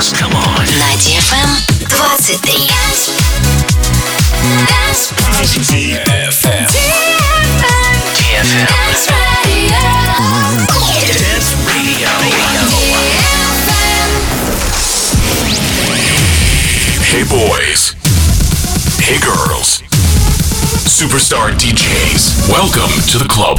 dance. Come on. На DFM 23. DFM. DFM. Dance Radio. Hey boys. Hey girls. Superstar DJs. Welcome to the club.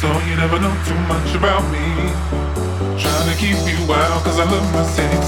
so you never know too much about me. Trying to keep you out, cause I love my city.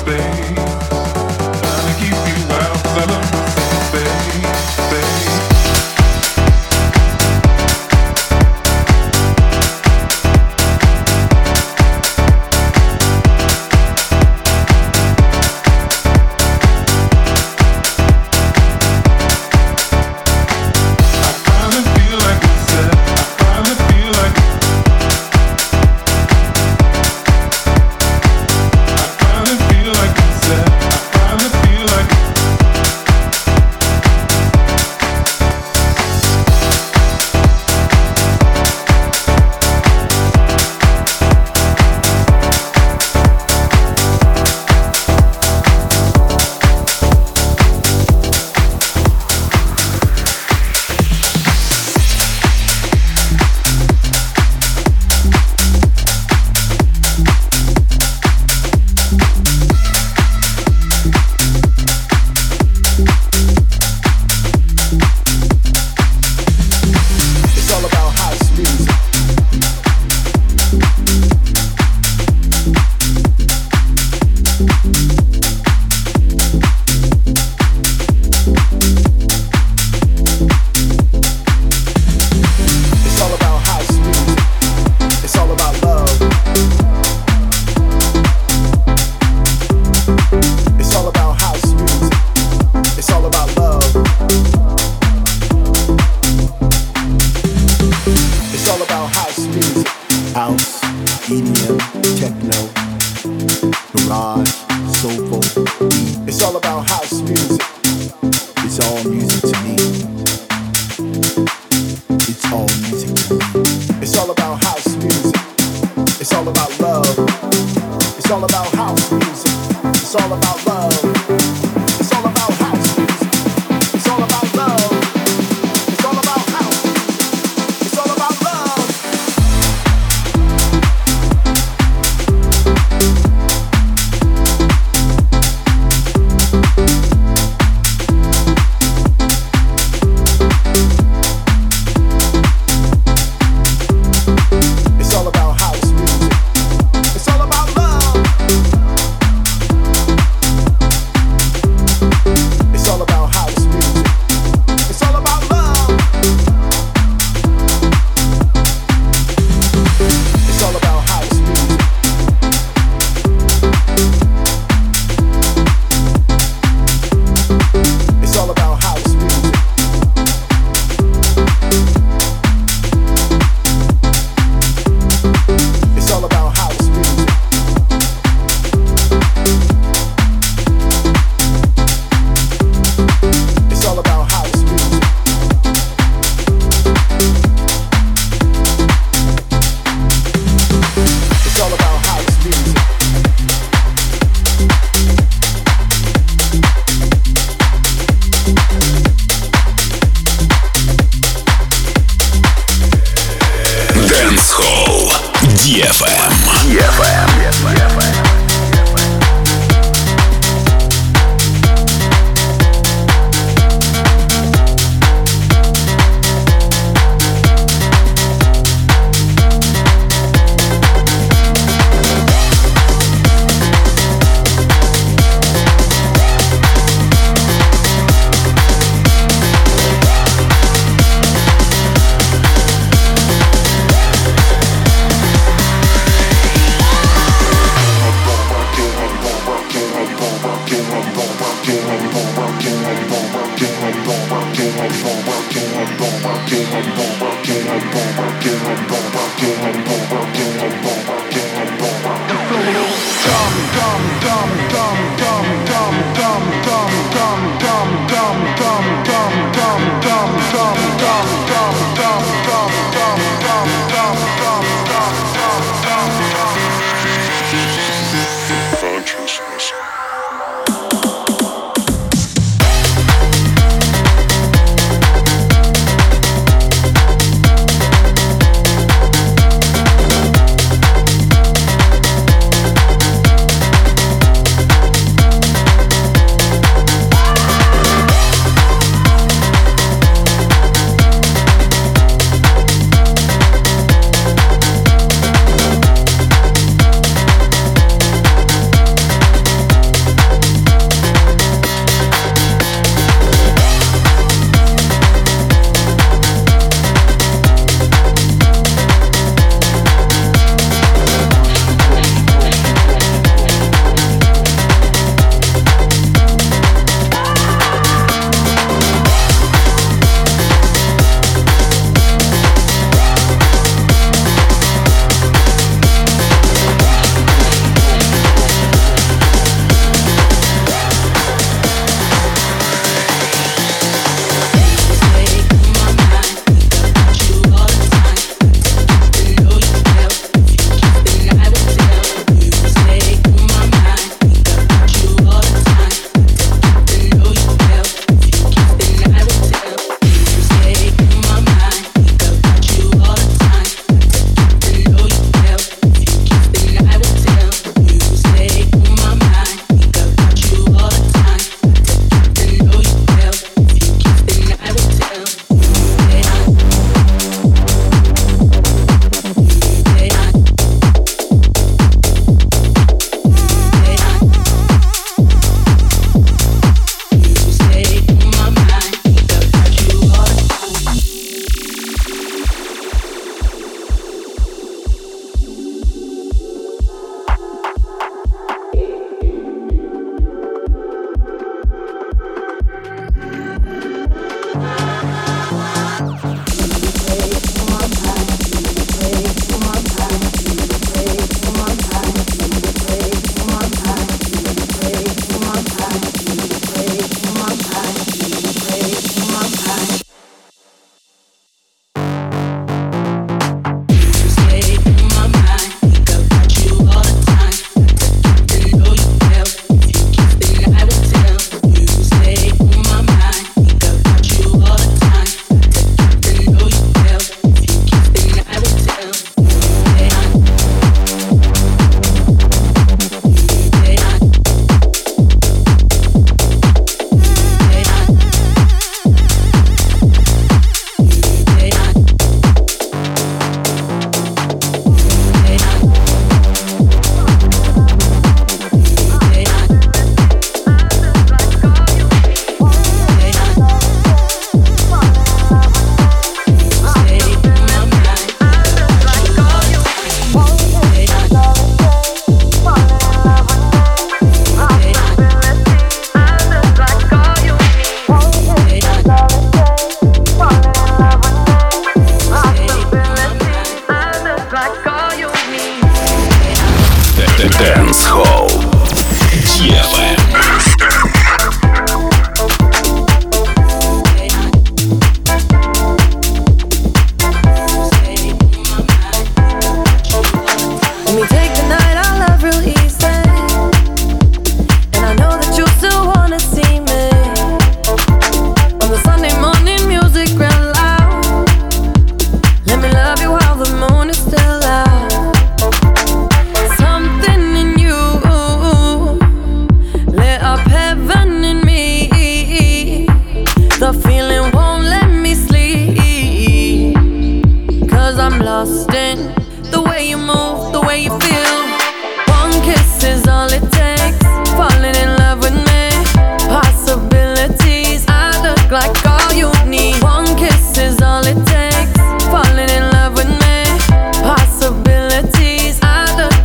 FM.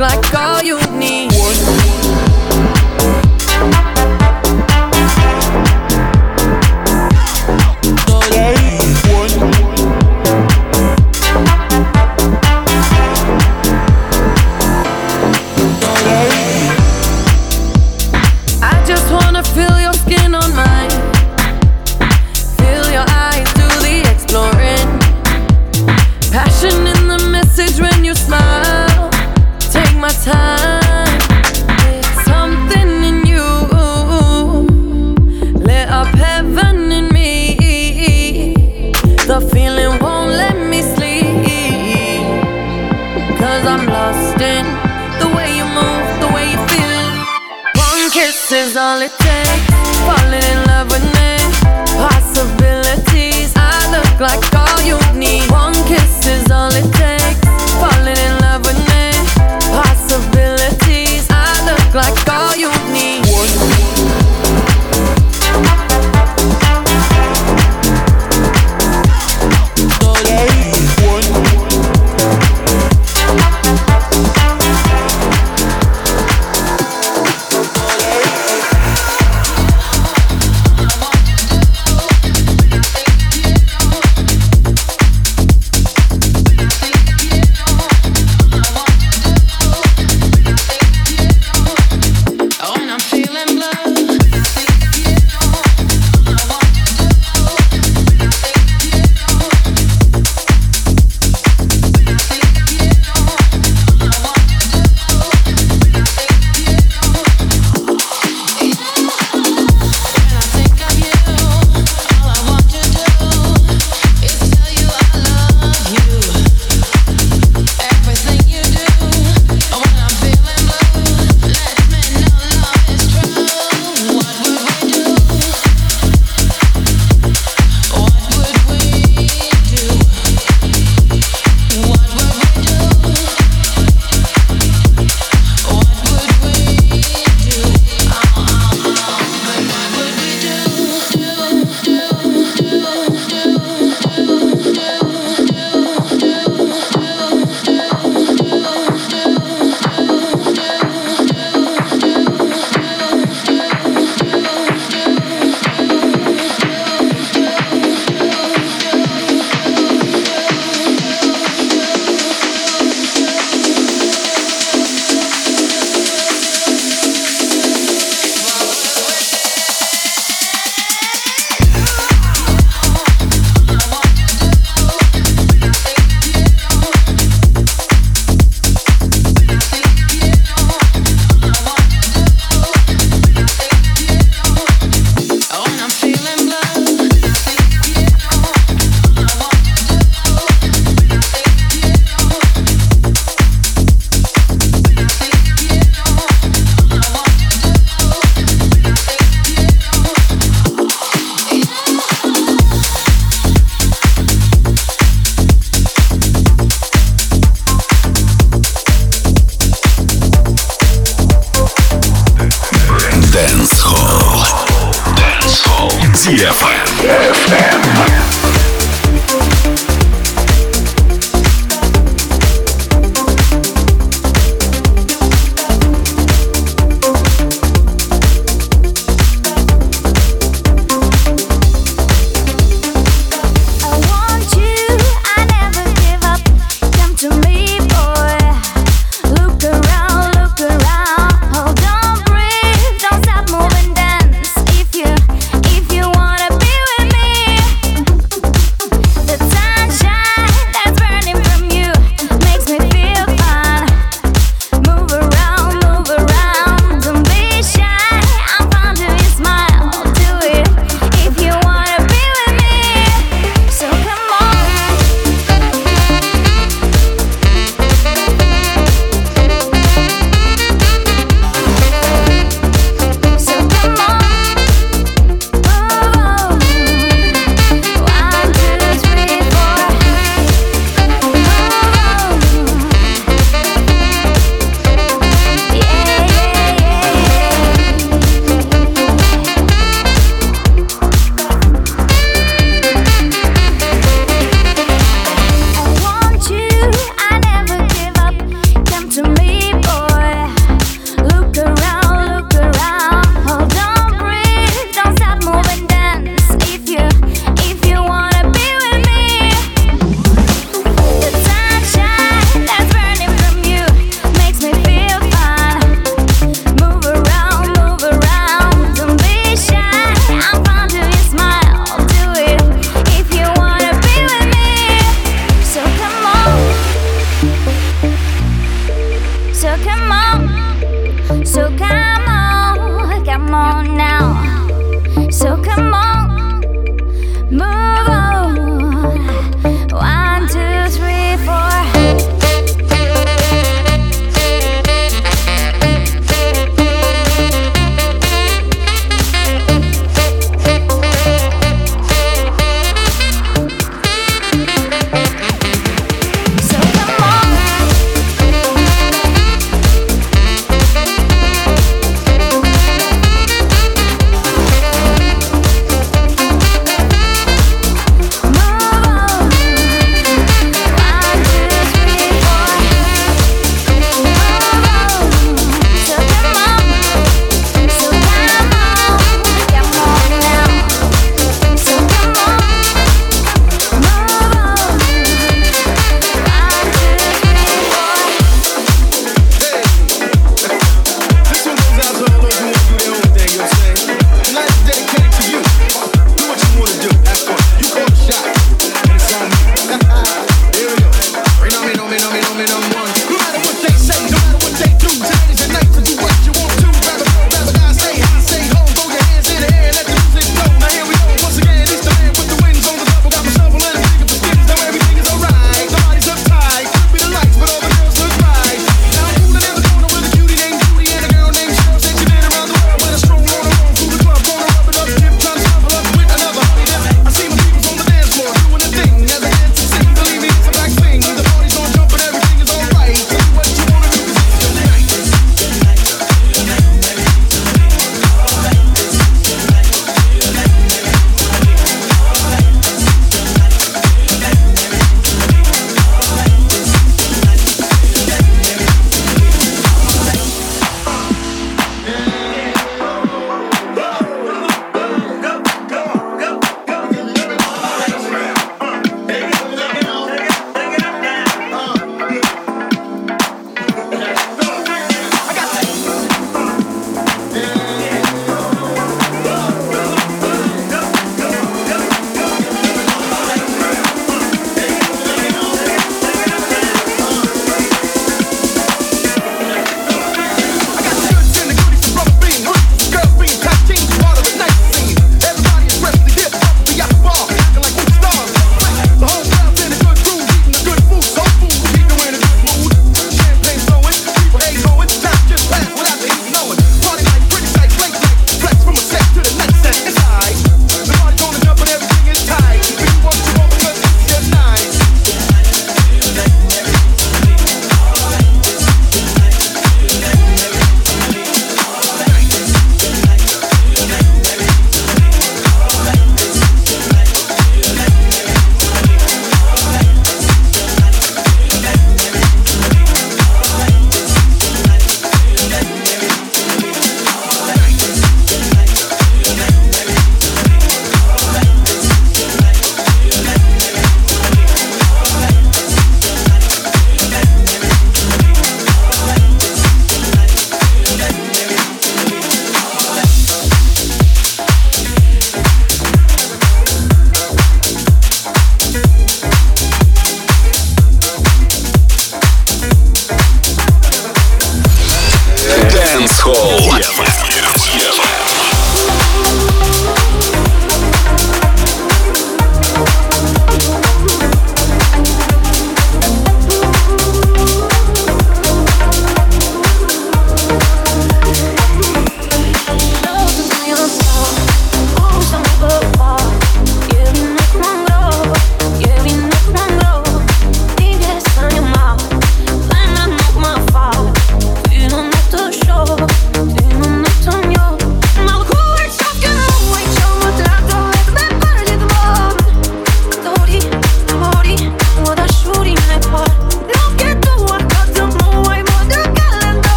Like all you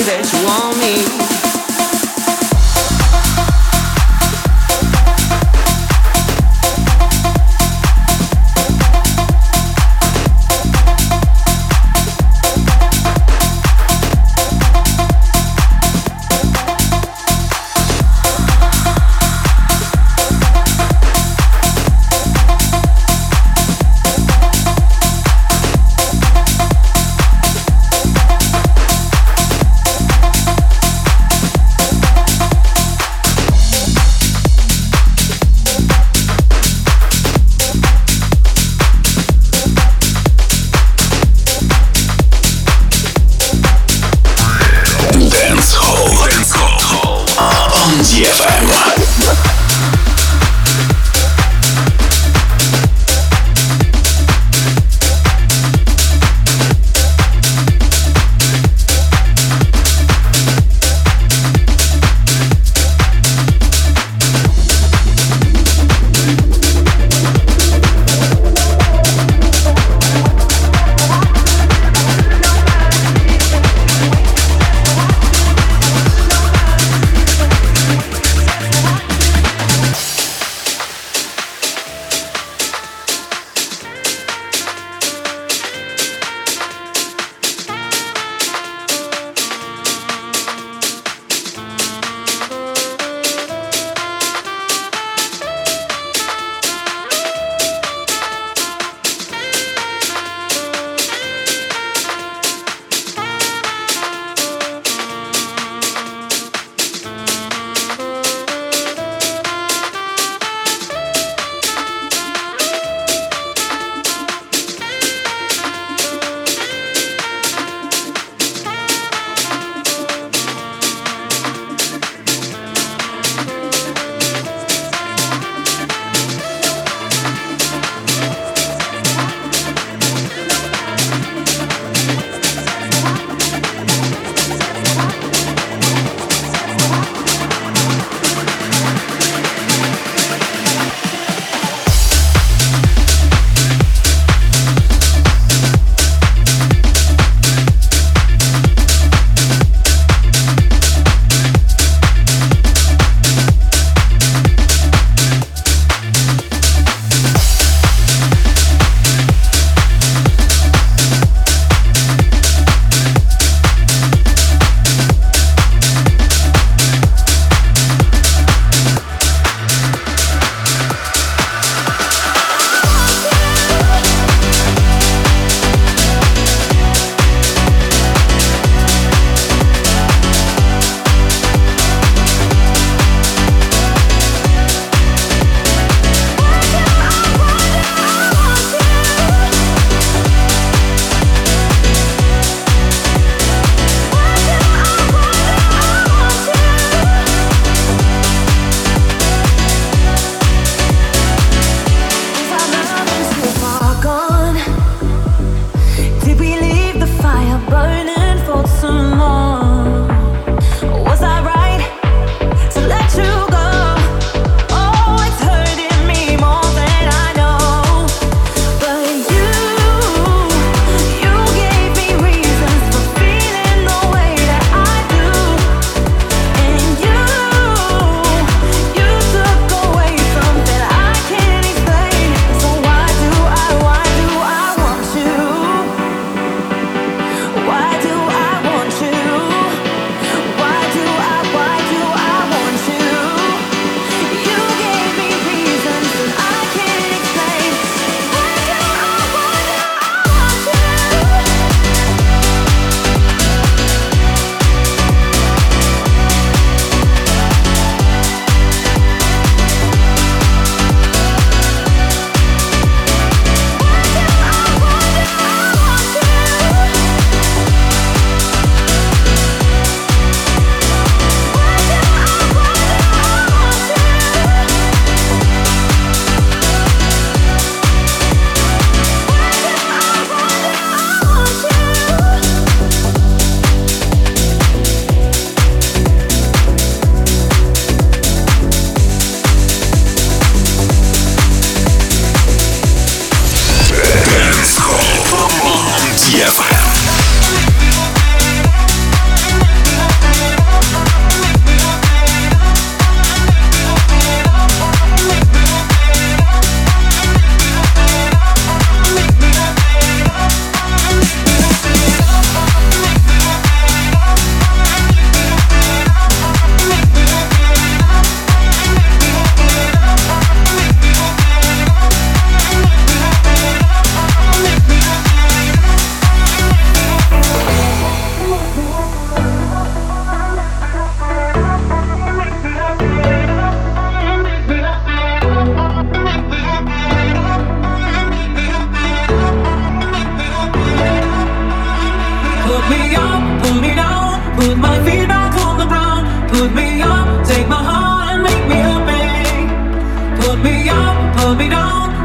that you want me.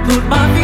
put my